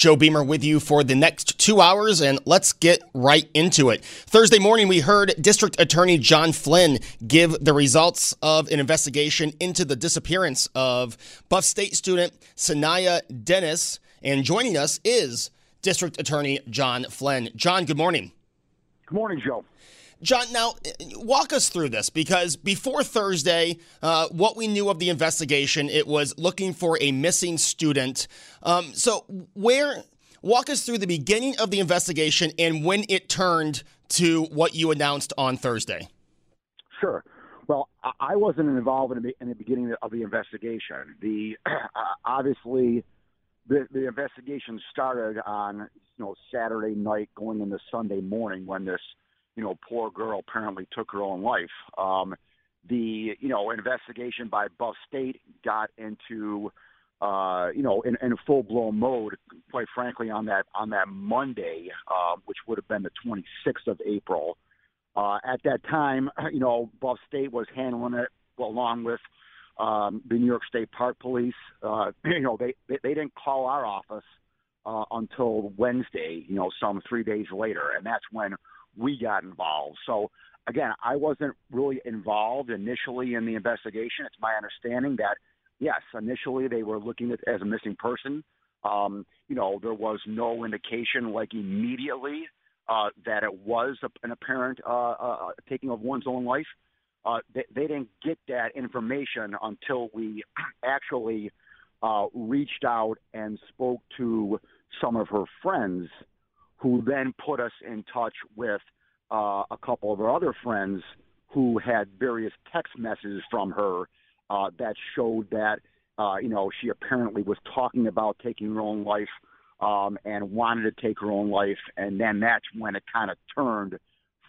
Joe Beamer with you for the next two hours, and let's get right into it. Thursday morning, we heard District Attorney John Flynn give the results of an investigation into the disappearance of Buff State student Sanaya Dennis. And joining us is District Attorney John Flynn. John, good morning. Good morning, Joe. John, now walk us through this because before Thursday, uh, what we knew of the investigation, it was looking for a missing student. Um, so, where walk us through the beginning of the investigation and when it turned to what you announced on Thursday. Sure. Well, I wasn't involved in the, in the beginning of the investigation. The uh, obviously the, the investigation started on you know Saturday night, going into Sunday morning when this you know, poor girl apparently took her own life. Um, the you know investigation by Buff State got into uh, you know in, in full blown mode. Quite frankly, on that on that Monday, uh, which would have been the 26th of April. Uh, at that time, you know, Buff State was handling it along with um, the New York State Park Police. Uh, you know, they, they they didn't call our office uh, until Wednesday. You know, some three days later, and that's when we got involved. So again, I wasn't really involved initially in the investigation. It's my understanding that yes, initially they were looking at as a missing person. Um, you know, there was no indication like immediately uh, that it was an apparent uh, uh, taking of one's own life. Uh, they, they didn't get that information until we actually uh, reached out and spoke to some of her friends who then put us in touch with uh, a couple of her other friends who had various text messages from her uh, that showed that uh, you know she apparently was talking about taking her own life um, and wanted to take her own life, and then that's when it kind of turned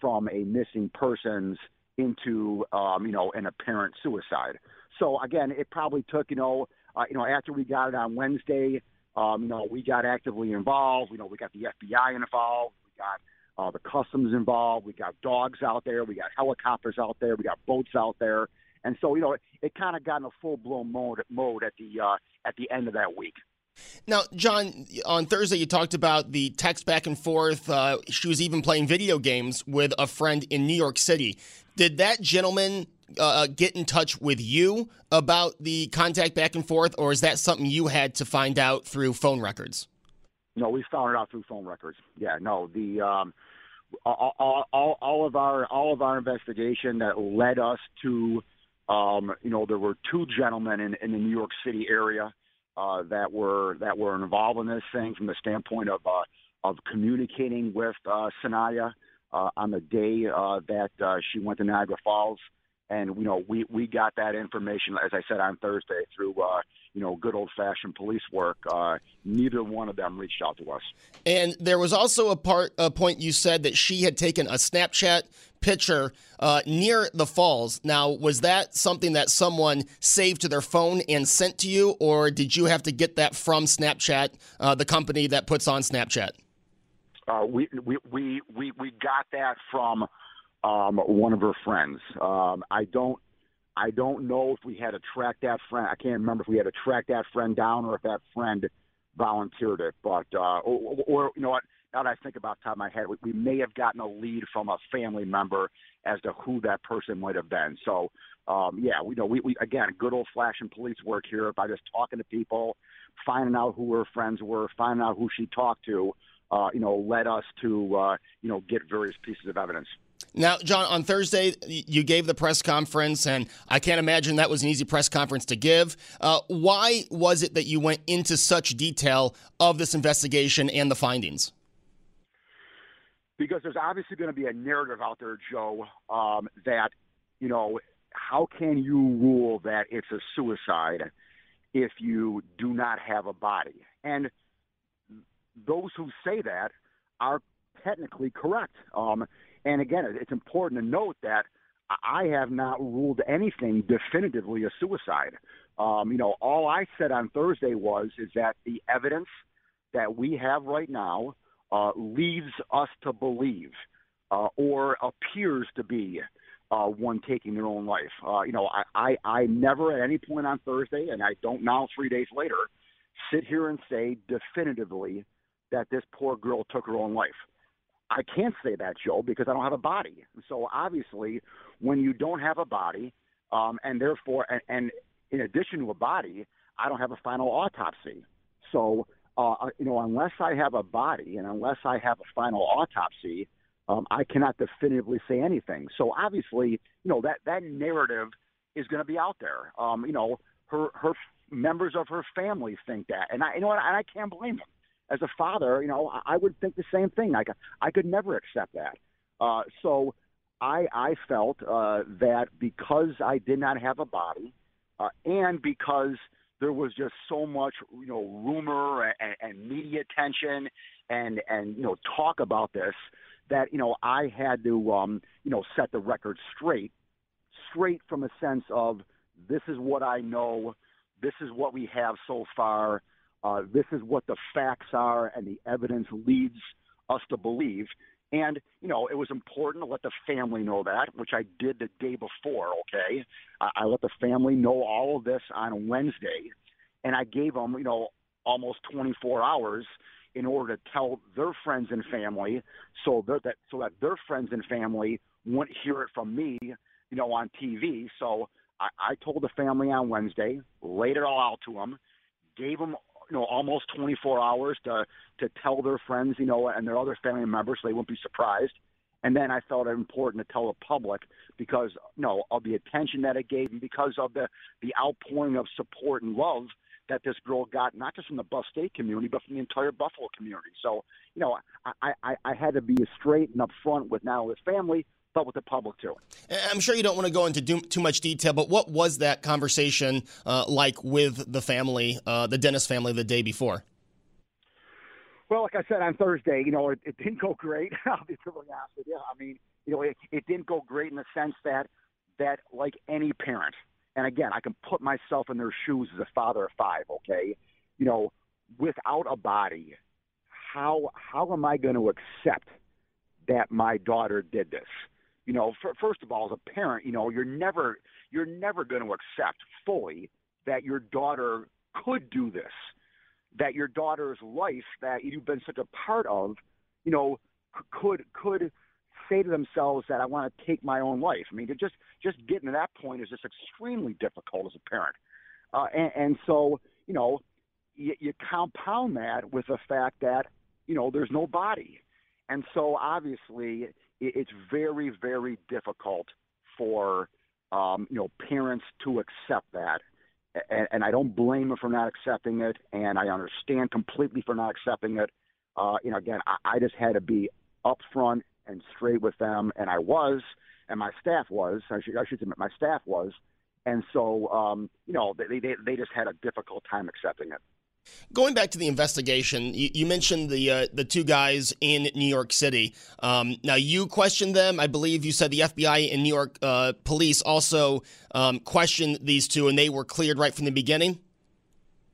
from a missing persons into um, you know an apparent suicide. So again, it probably took you know uh, you know after we got it on Wednesday um, you know, we got actively involved. You know, we got the FBI involved. We got uh, the customs involved. We got dogs out there. We got helicopters out there. We got boats out there. And so, you know, it, it kind of got in a full blown mode mode at the uh, at the end of that week. Now, John, on Thursday you talked about the text back and forth. Uh, she was even playing video games with a friend in New York City. Did that gentleman uh, uh, get in touch with you about the contact back and forth, or is that something you had to find out through phone records? No, we found it out through phone records. Yeah, no, the um, all, all, all of our all of our investigation that led us to, um, you know, there were two gentlemen in, in the New York City area uh, that were that were involved in this thing from the standpoint of uh, of communicating with uh, Sanaya uh, on the day uh, that uh, she went to Niagara Falls and you know we we got that information as I said on Thursday through uh, you know good old fashioned police work. Uh, neither one of them reached out to us. And there was also a part a point you said that she had taken a Snapchat picture uh, near the falls. Now, was that something that someone saved to their phone and sent to you, or did you have to get that from Snapchat, uh, the company that puts on Snapchat? Uh, we, we we we we got that from um, one of her friends. Um, I don't I don't know if we had to track that friend. I can't remember if we had to track that friend down or if that friend volunteered it. But uh, or, or you know what? now that I think about top of my head, we, we may have gotten a lead from a family member as to who that person might have been. So, um, yeah, we know we, we again good old fashioned police work here by just talking to people, finding out who her friends were, finding out who she talked to. Uh, you know, led us to uh, you know get various pieces of evidence. Now, John, on Thursday, you gave the press conference, and I can't imagine that was an easy press conference to give. Uh, why was it that you went into such detail of this investigation and the findings? Because there's obviously going to be a narrative out there, Joe, um, that, you know, how can you rule that it's a suicide if you do not have a body? And those who say that are technically correct. Um, and again, it's important to note that I have not ruled anything definitively a suicide. Um, you know, all I said on Thursday was is that the evidence that we have right now uh, us to believe, uh, or appears to be, uh, one taking their own life. Uh, you know, I, I, I never at any point on Thursday, and I don't now three days later, sit here and say definitively that this poor girl took her own life. I can't say that, Joe, because I don't have a body. So obviously, when you don't have a body, um, and therefore, and, and in addition to a body, I don't have a final autopsy. So, uh, you know, unless I have a body and unless I have a final autopsy, um, I cannot definitively say anything. So obviously, you know, that, that narrative is going to be out there. Um, you know, her, her members of her family think that. And I, you know what, and I can't blame them as a father, you know, I, would think the same thing. Like I could never accept that. Uh, so I I felt uh, that because I did not have a body, uh, and because there was just so much you know rumor and, and media attention and and you know talk about this that you know I had to um, you know set the record straight, straight from a sense of this is what I know, this is what we have so far uh, this is what the facts are, and the evidence leads us to believe. And, you know, it was important to let the family know that, which I did the day before, okay? I, I let the family know all of this on Wednesday, and I gave them, you know, almost 24 hours in order to tell their friends and family so that so that their friends and family wouldn't hear it from me, you know, on TV. So I, I told the family on Wednesday, laid it all out to them, gave them you know almost 24 hours to to tell their friends, you know, and their other family members, so they won't be surprised. And then I felt it important to tell the public because you know of the attention that it gave, and because of the the outpouring of support and love that this girl got, not just from the Buff State community, but from the entire Buffalo community. So, you know, I, I, I had to be straight and upfront with now his family, but with the public too. I'm sure you don't want to go into too much detail, but what was that conversation uh, like with the family, uh, the Dennis family, the day before? Well, like I said on Thursday, you know, it, it didn't go great. I'll be totally honest with you. I mean, you know, it, it didn't go great in the sense that that like any parent, and again, I can put myself in their shoes as a father of five. Okay, you know, without a body, how how am I going to accept that my daughter did this? You know, for, first of all, as a parent, you know, you're never you're never going to accept fully that your daughter could do this, that your daughter's life that you've been such a part of, you know, could could say to themselves that I want to take my own life. I mean, to just just getting to that point is just extremely difficult as a parent, uh, and, and so you know, you, you compound that with the fact that you know there's no body, and so obviously it's very, very difficult for um, you know parents to accept that, and, and I don't blame them for not accepting it, and I understand completely for not accepting it. Uh, you know, again, I, I just had to be upfront and straight with them, and I was, and my staff was. I should, I should say my staff was, and so um, you know they, they they just had a difficult time accepting it. Going back to the investigation, you, you mentioned the uh, the two guys in New York City. Um, now you questioned them. I believe you said the FBI and New York uh, police also um, questioned these two, and they were cleared right from the beginning.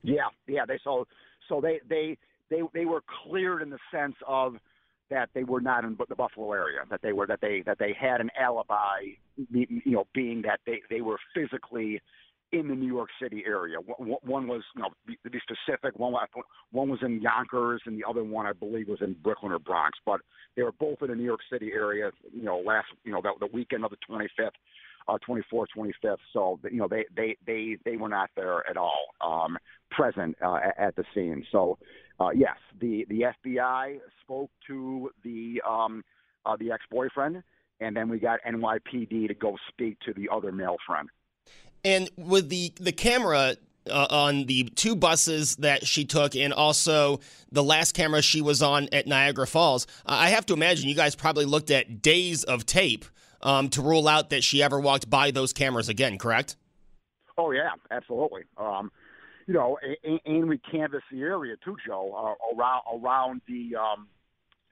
Yeah, yeah. They so so they they they they were cleared in the sense of that they were not in the Buffalo area. That they were that they that they had an alibi. You know, being that they they were physically in the New York City area. One was, you know, to be specific, one one was in Yonkers, and the other one I believe was in Brooklyn or Bronx. But they were both in the New York City area. You know, last you know the, the weekend of the 25th, uh, 24th, 25th. So you know they they they they were not there at all, um, present uh, at the scene. So uh, yes, the the FBI spoke to the um, uh, the ex-boyfriend, and then we got NYPD to go speak to the other male friend. And with the the camera uh, on the two buses that she took, and also the last camera she was on at Niagara Falls, I have to imagine you guys probably looked at days of tape um, to rule out that she ever walked by those cameras again. Correct? Oh yeah, absolutely. Um, you know, and, and we canvassed the area too, Joe, uh, around around the um,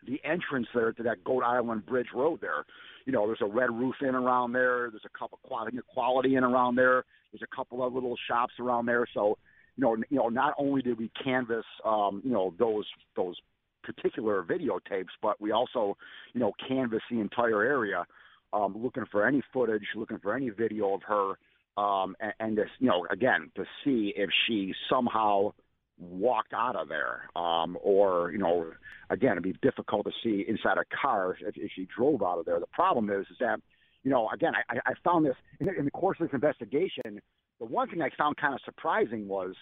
the entrance there to that Goat Island Bridge Road there you know, there's a Red Roof Inn around there. There's a couple quality Quality Inn around there. There's a couple of little shops around there. So, you know, you know, not only did we canvass, um, you know, those those particular videotapes, but we also, you know, canvass the entire area, um, looking for any footage, looking for any video of her, um, and, and just, you know, again, to see if she somehow walked out of there, um, or you know, again, it'd be difficult to see inside a car if, if she drove out of there. The problem is, is that you know, again, I, I found this in the, in the course of this investigation. The one thing I found kind of surprising was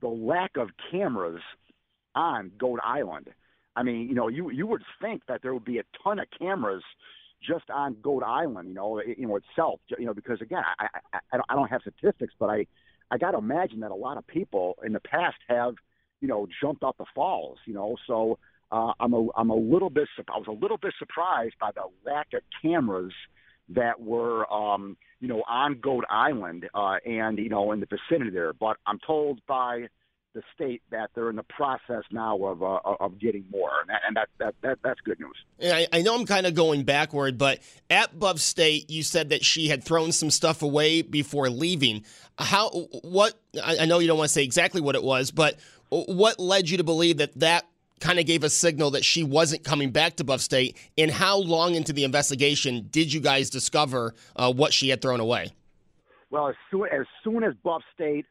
the lack of cameras on Goat Island. I mean, you know, you you would think that there would be a ton of cameras just on Goat Island, you know, you know itself, you know, because again, I I, I don't have statistics, but I I got to imagine that a lot of people in the past have, you know, jumped off the falls, you know. So uh, I'm a I'm a little bit I was a little bit surprised by the lack of cameras that were um, you know on Goat Island uh, and you know in the vicinity there. But I'm told by the state that they're in the process now of uh, of getting more, and that, and that, that, that that's good news. I, I know I'm kind of going backward, but at Buff State, you said that she had thrown some stuff away before leaving. How? What? I, I know you don't want to say exactly what it was, but what led you to believe that that kind of gave a signal that she wasn't coming back to Buff State? And how long into the investigation did you guys discover uh, what she had thrown away? Well, as soon as soon as Buff State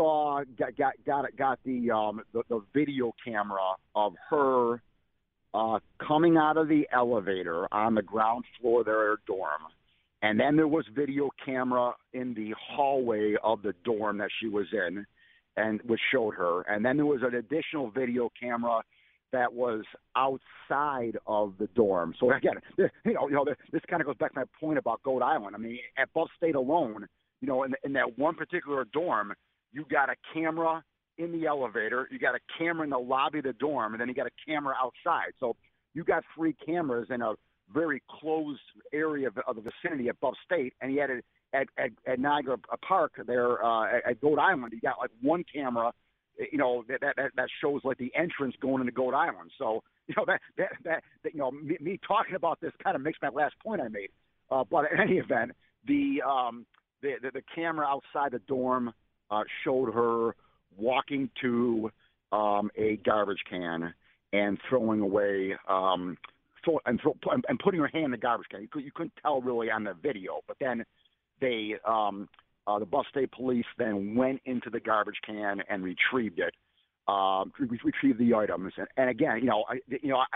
saw got got got got the um the, the video camera of her uh, coming out of the elevator on the ground floor of their dorm, and then there was video camera in the hallway of the dorm that she was in, and which showed her, and then there was an additional video camera that was outside of the dorm. So again, you know, you know, this kind of goes back to my point about Goat Island. I mean, at Buff State alone, you know, in, in that one particular dorm, you got a camera in the elevator, you got a camera in the lobby of the dorm, and then you got a camera outside. So you got three cameras in a very closed area of, of the vicinity Buff State, and you had it at, at, at Niagara Park there uh, at, at Goat Island. You got like one camera, you know, that, that that shows like the entrance going into Goat Island. So you know that that that, that you know me, me talking about this kind of makes my last point I made. Uh, but in any event, the um the, the the camera outside the dorm uh, showed her walking to um, a garbage can and throwing away um, throw, and, throw, and putting her hand in the garbage can. You, could, you couldn't tell really on the video, but then they um, uh, the Buff State Police then went into the garbage can and retrieved it, um, retrieved the items. And, and again, you know, I, you know, I,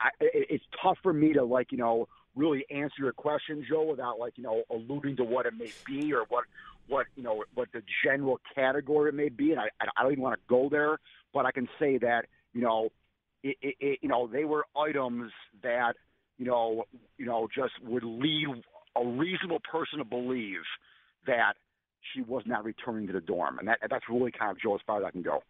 I, it's tough for me to like, you know, really answer your question, Joe, without like, you know, alluding to what it may be or what what you know what the general category may be, and I I don't even want to go there, but I can say that you know it, it, it you know they were items that you know you know just would lead a reasonable person to believe that she was not returning to the dorm, and that that's really kind of Joe as far as I can go.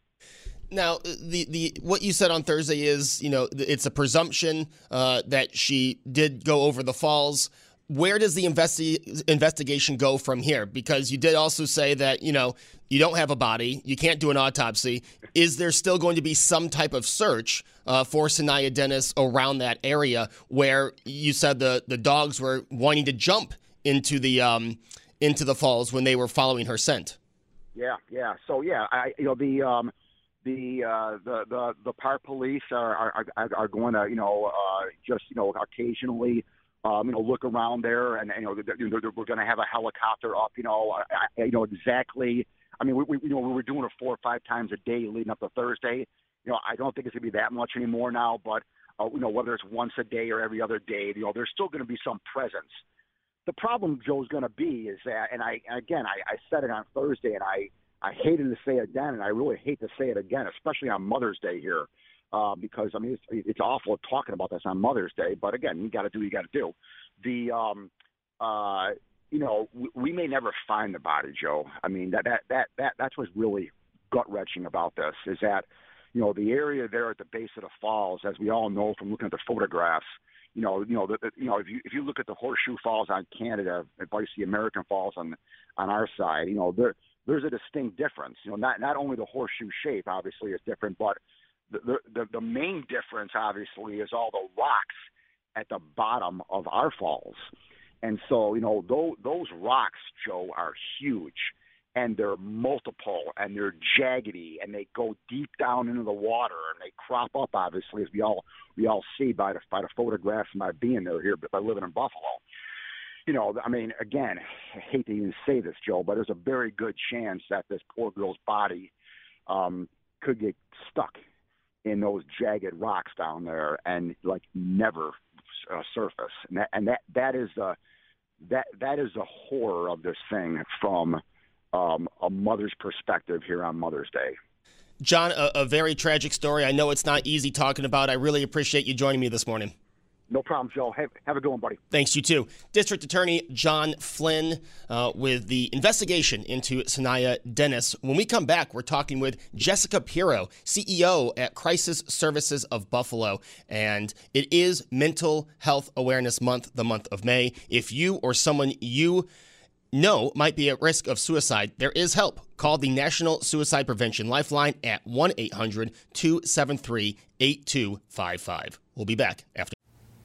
Now, the the what you said on Thursday is, you know, it's a presumption uh, that she did go over the falls where does the investi- investigation go from here? Because you did also say that, you know, you don't have a body, you can't do an autopsy. Is there still going to be some type of search uh, for Sanaya Dennis around that area where you said the, the dogs were wanting to jump into the um, into the falls when they were following her scent? Yeah, yeah. So yeah, I you know the um, the uh, the the the park police are are, are, are going to you know uh, just you know occasionally um, you know, look around there, and you know, we're going to have a helicopter up. You know, I, you know exactly. I mean, we, we you know we were doing it four or five times a day leading up to Thursday. You know, I don't think it's going to be that much anymore now, but uh, you know, whether it's once a day or every other day, you know, there's still going to be some presence. The problem, Joe's going to be is that, and I again, I, I said it on Thursday, and I I hated to say it again, and I really hate to say it again, especially on Mother's Day here, uh, because I mean it's, it's awful talking about this on Mother's Day, but again, you got to do what you got to do. The um, uh, you know, we, we may never find the body, Joe. I mean that that that that that's what's really gut wrenching about this is that you know, the area there at the base of the falls, as we all know from looking at the photographs, you know, you know, the, the, you know, if you if you look at the Horseshoe Falls on Canada, vice the American Falls on on our side, you know, there there's a distinct difference. You know, not not only the horseshoe shape obviously is different, but the the the main difference obviously is all the rocks at the bottom of our falls. And so, you know, those those rocks, Joe, are huge and they're multiple and they're jaggedy and they go deep down into the water and they crop up obviously as we all we all see by the by the photographs and by being there here but by living in Buffalo. You know, I mean, again, I hate to even say this, Joe, but there's a very good chance that this poor girl's body um, could get stuck in those jagged rocks down there and like never uh, surface. And that and that that is the that that is the horror of this thing from um, a mother's perspective here on Mother's Day. John, a, a, very tragic story. I know it's not easy talking about. I really appreciate you joining me this morning. No problem, Joe. Have, have a good one, buddy. Thanks, you too. District Attorney John Flynn uh, with the investigation into Sanaya Dennis. When we come back, we're talking with Jessica Pirro, CEO at Crisis Services of Buffalo. And it is Mental Health Awareness Month, the month of May. If you or someone you know might be at risk of suicide, there is help. Call the National Suicide Prevention Lifeline at 1 800 273 8255. We'll be back after.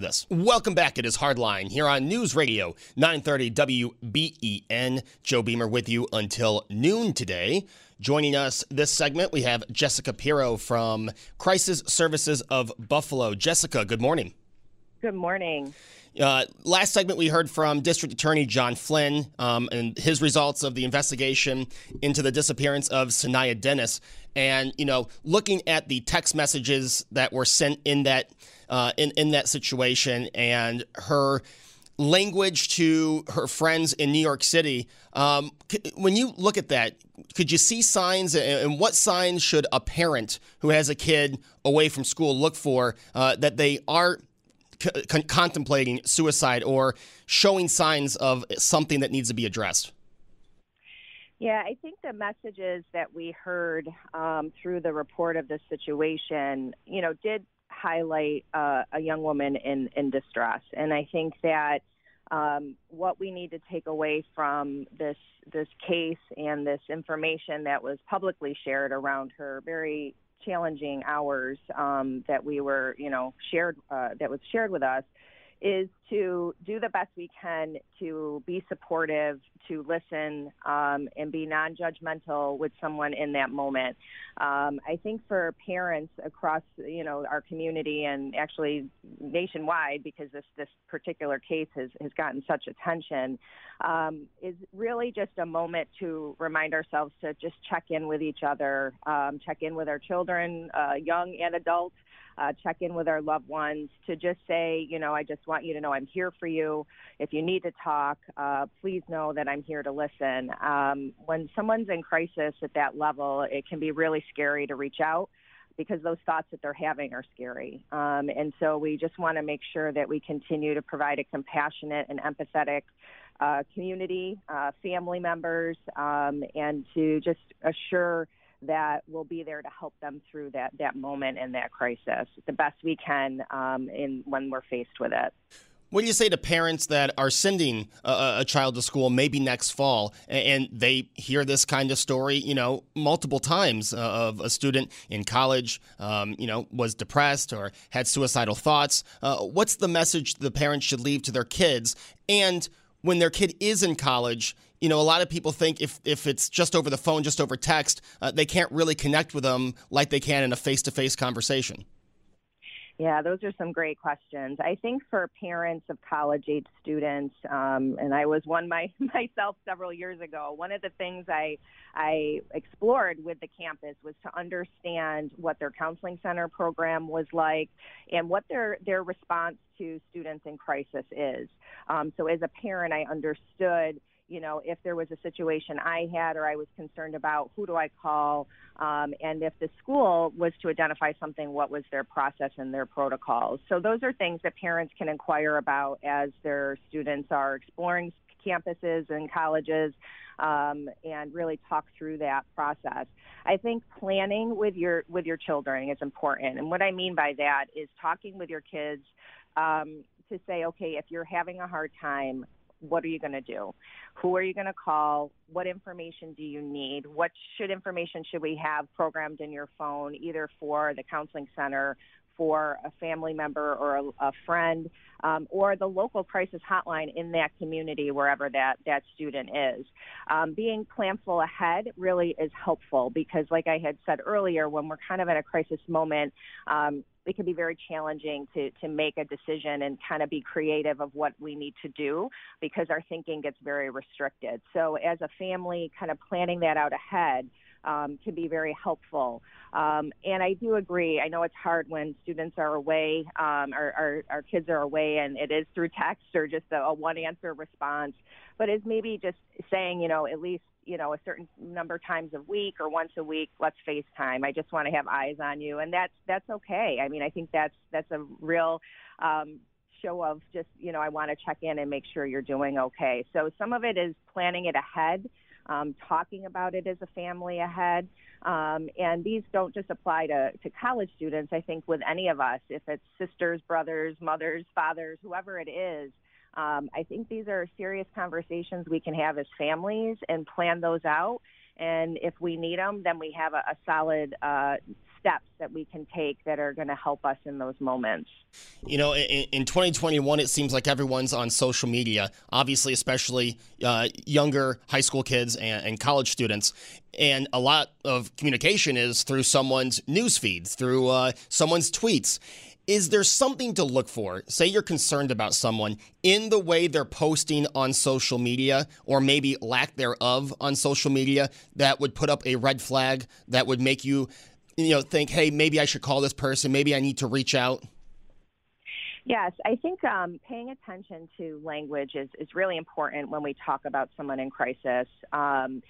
This. Welcome back. It is Hardline here on News Radio 930 WBEN. Joe Beamer with you until noon today. Joining us this segment, we have Jessica Pirro from Crisis Services of Buffalo. Jessica, good morning. Good morning. Uh, last segment, we heard from District Attorney John Flynn um, and his results of the investigation into the disappearance of Sanaya Dennis. And, you know, looking at the text messages that were sent in that, uh, in, in that situation and her language to her friends in New York City. Um, when you look at that, could you see signs, and what signs should a parent who has a kid away from school look for uh, that they are con- contemplating suicide or showing signs of something that needs to be addressed? Yeah, I think the messages that we heard um, through the report of the situation, you know, did highlight uh, a young woman in, in distress. And I think that um, what we need to take away from this this case and this information that was publicly shared around her very challenging hours um, that we were, you know, shared uh, that was shared with us is to do the best we can to be supportive, to listen, um, and be non-judgmental with someone in that moment. Um, I think for parents across, you know, our community and actually nationwide, because this this particular case has has gotten such attention, um, is really just a moment to remind ourselves to just check in with each other, um, check in with our children, uh, young and adults uh, check in with our loved ones, to just say, you know, I just want you to know I'm here for you. If you need to talk, uh, please know that I'm here to listen. Um, when someone's in crisis at that level, it can be really scary to reach out because those thoughts that they're having are scary. Um, and so we just want to make sure that we continue to provide a compassionate and empathetic uh, community, uh, family members, um, and to just assure that will be there to help them through that, that moment and that crisis the best we can um, in when we're faced with it. What do you say to parents that are sending a, a, child to school maybe next fall and they hear this kind of story, you know, multiple times uh, of a student in college, um, you know, was depressed or had suicidal thoughts? Uh, what's the message the parents should leave to their kids? And when their kid is in college, you know, a lot of people think if, if it's just over the phone, just over text, uh, they can't really connect with them like they can in a face to face conversation. Yeah, those are some great questions. I think for parents of college age students, um, and I was one my, myself several years ago, one of the things I, I explored with the campus was to understand what their counseling center program was like and what their, their response to students in crisis is. Um, so as a parent, I understood you know, if there was a situation I had or I was concerned about, who do I call? Um, and if the school was to identify something, what was their process and their protocols? So those are things that parents can inquire about as their students are exploring campuses and colleges um, and really talk through that process. I think planning with your with your children is important, and what I mean by that is talking with your kids um, to say, okay, if you're having a hard time, what are you going to do? Who are you going to call? What information do you need? What should information should we have programmed in your phone, either for the counseling center, for a family member or a, a friend, um, or the local crisis hotline in that community, wherever that, that student is. Um, being planful ahead really is helpful because, like I had said earlier, when we're kind of in a crisis moment, um, it can be very challenging to, to make a decision and kind of be creative of what we need to do because our thinking gets very restricted. So as a family, kind of planning that out ahead um, can be very helpful. Um, and I do agree. I know it's hard when students are away, um, our, our, our kids are away, and it is through text or just a, a one answer response. But it's maybe just saying, you know, at least you know a certain number of times a week or once a week let's facetime i just want to have eyes on you and that's that's okay i mean i think that's that's a real um show of just you know i want to check in and make sure you're doing okay so some of it is planning it ahead um, talking about it as a family ahead. Um, and these don't just apply to, to college students. I think with any of us, if it's sisters, brothers, mothers, fathers, whoever it is, um, I think these are serious conversations we can have as families and plan those out. And if we need them, then we have a, a solid uh, steps that we can take that are going to help us in those moments. You know, in, in 2021, it seems like everyone's on social media, obviously, especially uh, younger high school kids and, and, college students. And a lot of communication is through someone's news feeds, through uh, someone's tweets. Is there something to look for? Say you're concerned about someone in the way they're posting on social media, or maybe lack thereof on social media, that would put up a red flag that would make you you know think, hey, maybe I should call this person, maybe I need to reach out? Yes, I think um, paying attention to language is, is really important when we talk about someone in crisis. Um,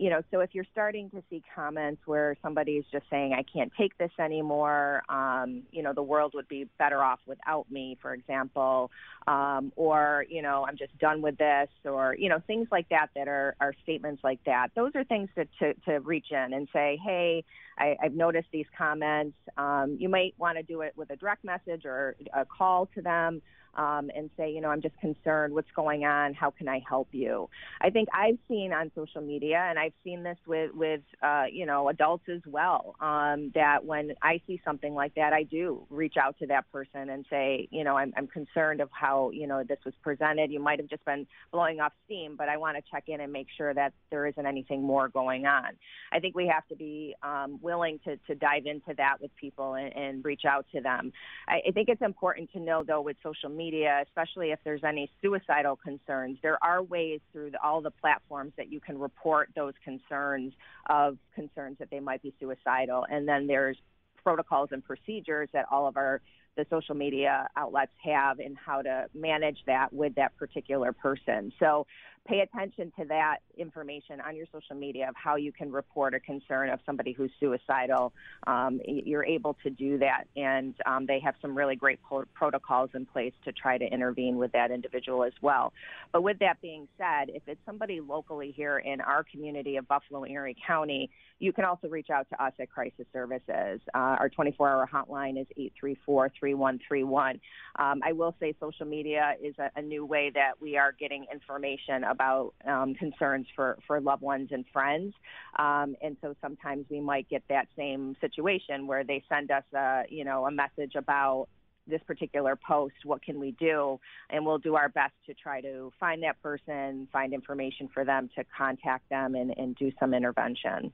you know, so if you're starting to see comments where somebody is just saying, I can't take this anymore, um, you know, the world would be better off without me, for example, um, or, you know, I'm just done with this, or, you know, things like that that are, are statements like that. Those are things to, to, to reach in and say, hey, I, I've noticed these comments. Um, you might want to do it with a direct message or a call to them um, and say, you know, I'm just concerned. What's going on? How can I help you? I think I've seen on social media, and I've seen this with with uh, you know adults as well, um, that when I see something like that, I do reach out to that person and say, you know, I'm, I'm concerned of how you know this was presented. You might have just been blowing off steam, but I want to check in and make sure that there isn't anything more going on. I think we have to be um, willing to to dive into that with people and, and reach out to them. I, I think it's important to know though with social media media, especially if there's any suicidal concerns, there are ways through the, all the platforms that you can report those concerns of concerns that they might be suicidal. And then there's protocols and procedures that all of our the social media outlets have in how to manage that with that particular person. So pay attention to that information on your social media of how you can report a concern of somebody who's suicidal. Um, you're able to do that, and um, they have some really great protocols in place to try to intervene with that individual as well. But with that being said, if it's somebody locally here in our community of Buffalo Erie County, you can also reach out to us at Crisis Services. Uh, our 24-hour hotline is 834-3131. Um, I will say social media is a, a new way that we are getting information about um, concerns for, for loved ones and friends. Um, and so sometimes we might get that same situation where they send us a, you know, a message about this particular post, what can we do? And we'll do our best to try to find that person, find information for them to contact them and, and do some intervention.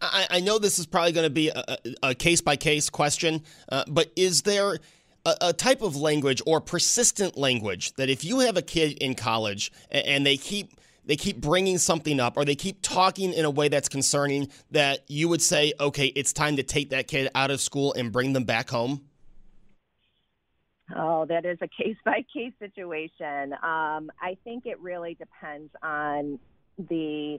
I, I know this is probably going to be a case by case question, uh, but is there a, a, type of language or persistent language that if you have a kid in college and, and they keep they keep bringing something up or they keep talking in a way that's concerning that you would say okay it's time to take that kid out of school and bring them back home Oh, that is a case by case situation. Um, I think it really depends on the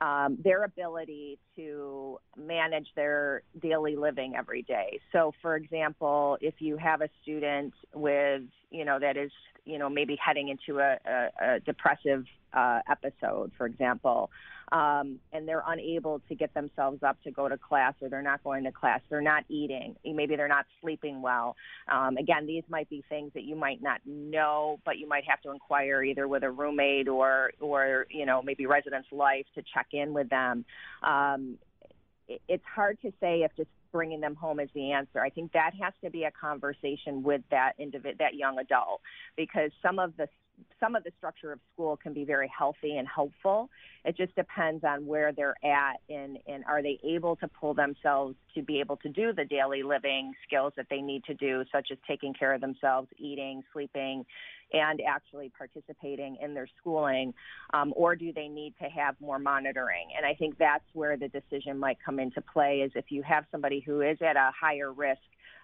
um, their ability to manage their daily living every day. So, for example, if you have a student with, you know, that is, you know, maybe heading into a, a, a depressive uh, episode, for example, um, and they're unable to get themselves up to go to class or they're not going to class, they're not eating, maybe they're not sleeping well. Um, again, these might be things that you might not know, but you might have to inquire either with a roommate or, or you know, maybe residence life to check in with them. Um, it, it's hard to say if just bringing them home is the answer. I think that has to be a conversation with that individ- that young adult because some of the some of the structure of school can be very healthy and helpful. It just depends on where they're at and, and are they able to pull themselves to be able to do the daily living skills that they need to do, such as taking care of themselves, eating, sleeping, and actually participating in their schooling, um, or do they need to have more monitoring? And I think that's where the decision might come into play is if you have somebody who is at a higher risk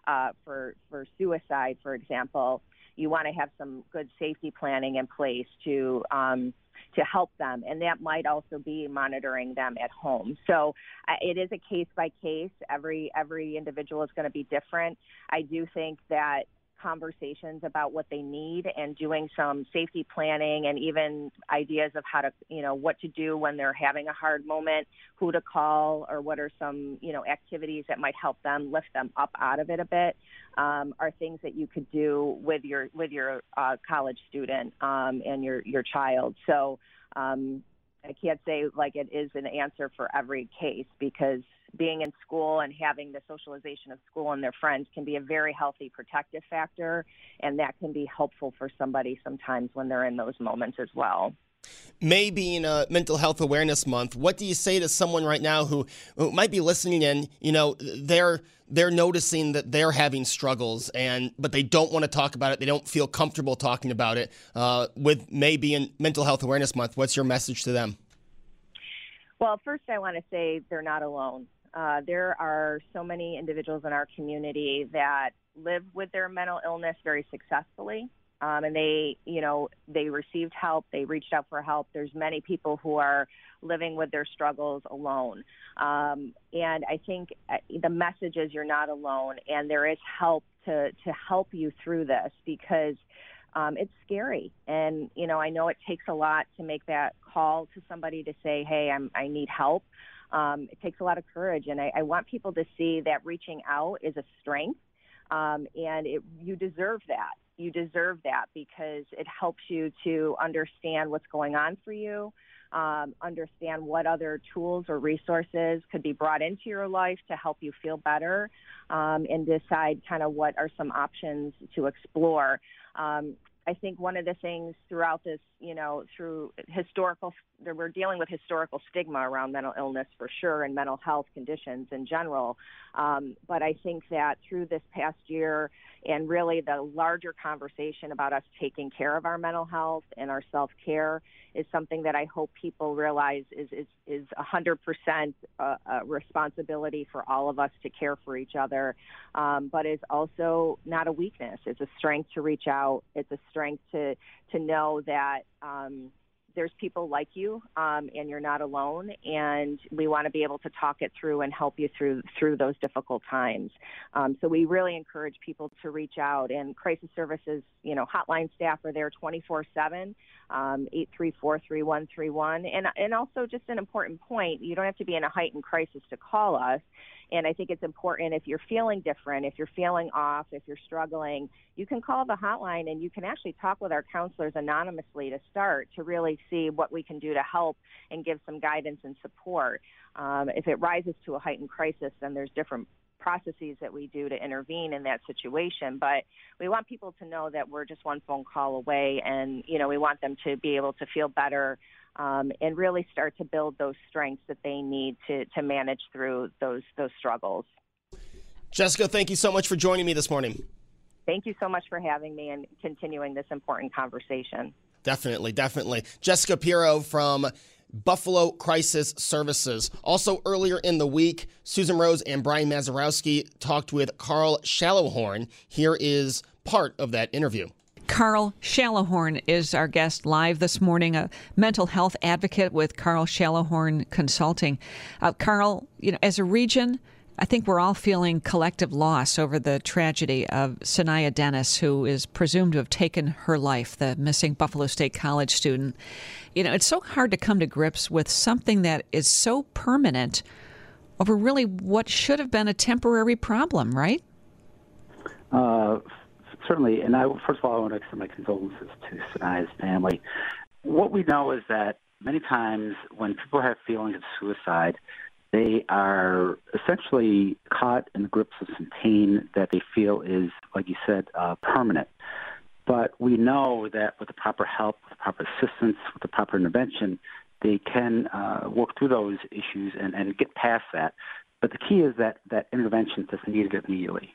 uh, for, for suicide, for example, you want to have some good safety planning in place to um, to help them, and that might also be monitoring them at home. So uh, it is a case by case. Every every individual is going to be different. I do think that conversations about what they need and doing some safety planning and even ideas of how to, you know, what to do when they're having a hard moment, who to call, or what are some, you know, activities that might help them lift them up out of it a bit, um, are things that you could do with your with your uh, college student um, and your your child. So. Um, I can't say like it is an answer for every case because being in school and having the socialization of school and their friends can be a very healthy protective factor, and that can be helpful for somebody sometimes when they're in those moments as well. May being a Mental Health Awareness Month, what do you say to someone right now who, who might be listening and you know they're they're noticing that they're having struggles and but they don't want to talk about it, they don't feel comfortable talking about it. Uh, with May being Mental Health Awareness Month, what's your message to them? Well, first I want to say they're not alone. Uh, there are so many individuals in our community that live with their mental illness very successfully. Um, and they, you know, they received help. They reached out for help. There's many people who are living with their struggles alone, um, and I think uh, the message is you're not alone, and there is help to to help you through this because. Um, it's scary, and you know I know it takes a lot to make that call to somebody to say, "Hey, I'm I need help." Um, it takes a lot of courage, and I, I want people to see that reaching out is a strength, um, and it, you deserve that you deserve that because it helps you to understand what's going on for you, um, understand what other tools or resources could be brought into your life to help you feel better, um, and decide kind of what are some options to explore. Um, I think one of the things throughout this, you know, through historical, we're dealing with historical stigma around mental illness for sure and mental health conditions in general. Um, but I think that through this past year and really the larger conversation about us taking care of our mental health and our self care is something that I hope people realize is is is 100% a, a responsibility for all of us to care for each other, um, but is also not a weakness. It's a strength to reach out. It's a strength to to know that. Um, there's people like you um, and you're not alone and we want to be able to talk it through and help you through through those difficult times. Um, so we really encourage people to reach out and crisis services you know hotline staff are there 24 7 um, 834-3131 and and also just an important point you don't have to be in a heightened crisis to call us and I think it's important if you're feeling different, if you're feeling off, if you're struggling, you can call the hotline and you can actually talk with our counselors anonymously to start to really see what we can do to help and give some guidance and support. Um, if it rises to a heightened crisis, then there's different processes that we do to intervene in that situation. But we want people to know that we're just one phone call away, and you know we want them to be able to feel better um, and really start to build those strengths that they need to to manage through those those struggles. Jessica, thank you so much for joining me this morning. Thank you so much for having me and continuing this important conversation. Definitely, definitely. Jessica Pirro from Buffalo Crisis Services. Also, earlier in the week, Susan Rose and Brian Mazurowski talked with Carl Shallowhorn. Here is part of that interview. Carl Shallowhorn is our guest live this morning, a mental health advocate with Carl Shallowhorn Consulting. Uh, Carl, you know, as a region, I think we're all feeling collective loss over the tragedy of Sanaya Dennis, who is presumed to have taken her life, the missing Buffalo State College student. You know, it's so hard to come to grips with something that is so permanent over really what should have been a temporary problem, right? Uh, certainly, and I first of all, I want to extend my condolences to Sanaya's family. What we know is that many times when people have feelings of suicide, they are essentially caught in the grips of some pain that they feel is, like you said, uh, permanent. But we know that with the proper help, with the proper assistance, with the proper intervention, they can uh, work through those issues and, and get past that. But the key is that that intervention is needed immediately.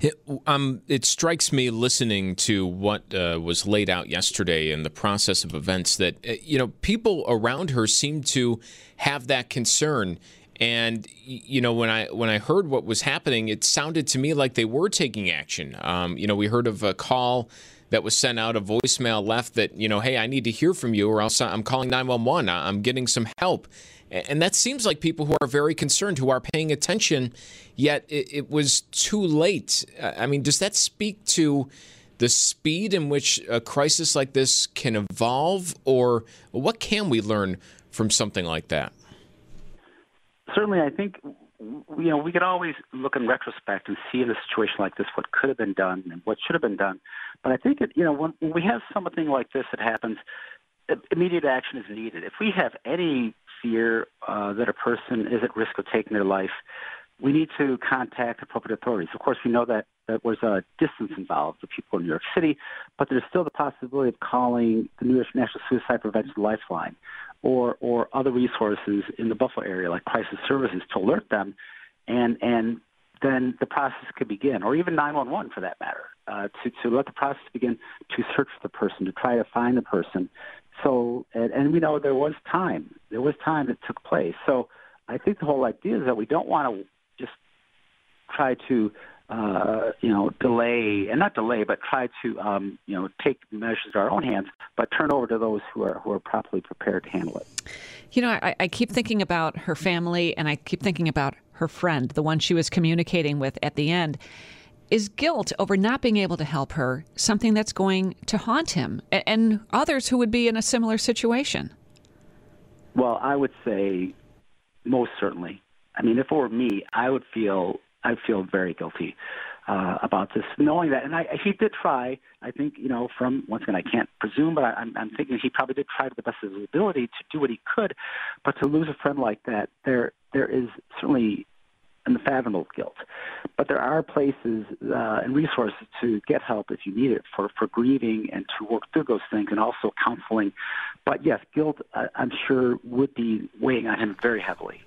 It, um, it strikes me listening to what uh, was laid out yesterday in the process of events that uh, you know people around her seem to have that concern. And you know when I when I heard what was happening, it sounded to me like they were taking action. Um, you know, we heard of a call that was sent out, a voicemail left that you know, hey, I need to hear from you, or else I'm calling nine one one. I'm getting some help. And that seems like people who are very concerned, who are paying attention, yet it, it was too late. I mean, does that speak to the speed in which a crisis like this can evolve, or what can we learn from something like that? Certainly, I think you know we could always look in retrospect and see in a situation like this what could have been done and what should have been done. But I think that you know when, when we have something like this that happens, immediate action is needed. If we have any fear uh, that a person is at risk of taking their life, we need to contact appropriate authorities. Of course, we know that that was a distance involved for people in New York City, but there's still the possibility of calling the New York National Suicide Prevention Lifeline or or other resources in the Buffalo area like crisis services to alert them, and and then the process could begin, or even 911 for that matter, uh, to to let the process begin to search for the person, to try to find the person, so, and, and we know there was time. There was time that took place. So I think the whole idea is that we don't want to just try to uh, you know, delay and not delay, but try to, um, you know, take measures to our own hands, but turn over to those who are who are properly prepared to handle it. You know, I, I keep thinking about her family, and I keep thinking about her friend, the one she was communicating with at the end. Is guilt over not being able to help her something that's going to haunt him and others who would be in a similar situation? Well, I would say most certainly. I mean, if it were me, I would feel I feel very guilty uh, about this, knowing that. And I, he did try. I think you know, from once again, I can't presume, but I, I'm, I'm thinking he probably did try to the best of his ability to do what he could. But to lose a friend like that, there there is certainly unfathomable guilt. But there are places uh, and resources to get help if you need it for, for grieving and to work through those things and also counseling. But yes, guilt, uh, I'm sure, would be weighing on him very heavily.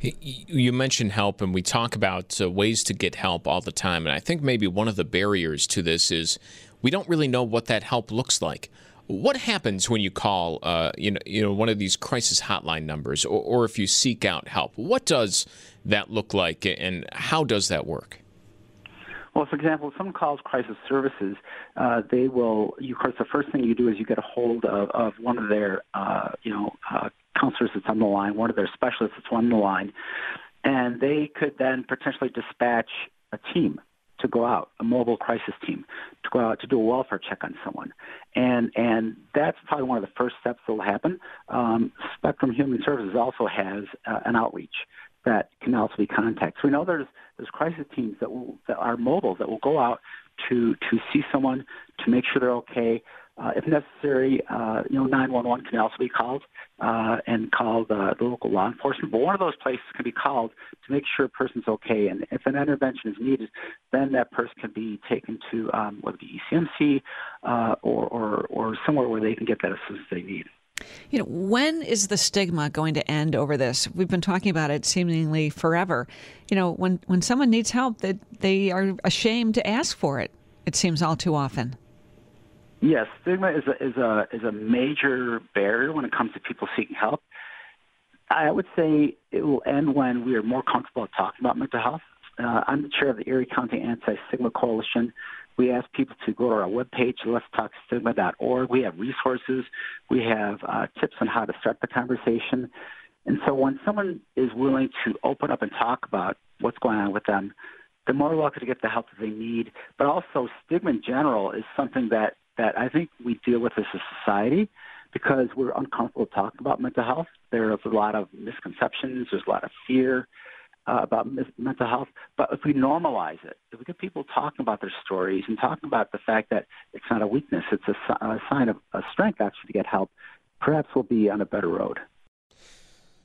You mentioned help, and we talk about uh, ways to get help all the time. And I think maybe one of the barriers to this is we don't really know what that help looks like. What happens when you call, uh, you know, you know, one of these crisis hotline numbers, or, or if you seek out help? What does that look like, and how does that work? Well, for example, if someone calls crisis services, uh, they will. You, of course, the first thing you do is you get a hold of, of one of their, uh, you know, uh, counselors that's on the line, one of their specialists that's on the line, and they could then potentially dispatch a team to go out, a mobile crisis team, to go out to do a welfare check on someone, and and that's probably one of the first steps that will happen. Um, Spectrum Human Services also has uh, an outreach that can also be contacted. So we know there's there's crisis teams that will that are mobile that will go out to to see someone to make sure they're okay. Uh, if necessary, uh, you know, 911 can also be called uh, and called uh, the local law enforcement. But one of those places can be called to make sure a person's okay. And if an intervention is needed, then that person can be taken to um, whether it be ECMC uh, or, or or somewhere where they can get that assistance they need. You know, when is the stigma going to end over this? We've been talking about it seemingly forever. You know, when when someone needs help, that they, they are ashamed to ask for it. It seems all too often. Yes, stigma is a is a is a major barrier when it comes to people seeking help. I would say it will end when we are more comfortable talking about mental health. Uh, I'm the chair of the Erie County Anti-Stigma Coalition. We ask people to go to our webpage, letstalkstigma.org. We have resources. We have uh, tips on how to start the conversation. And so when someone is willing to open up and talk about what's going on with them, they're more likely to get the help that they need. But also, stigma in general is something that, that I think we deal with as a society because we're uncomfortable talking about mental health. There's a lot of misconceptions. There's a lot of fear uh, about mis- mental health. But if we normalize it, if we get people talking about their stories and talking about the fact that it's not a weakness, it's a, a sign of a strength actually to get help, perhaps we'll be on a better road.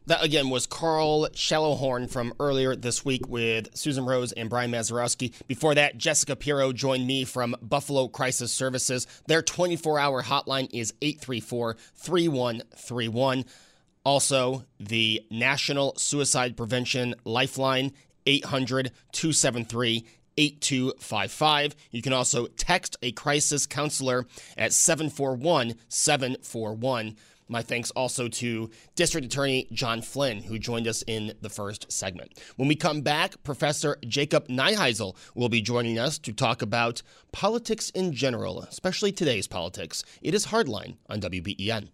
That again was Carl Shallowhorn from earlier this week with Susan Rose and Brian Mazurowski. Before that, Jessica Pirro joined me from Buffalo Crisis Services. Their 24 hour hotline is 834 3131. Also, the National Suicide Prevention Lifeline, 800 273 8255. You can also text a crisis counselor at 741 741. My thanks also to District Attorney John Flynn, who joined us in the first segment. When we come back, Professor Jacob Neiheisel will be joining us to talk about politics in general, especially today's politics. It is Hardline on WBEN.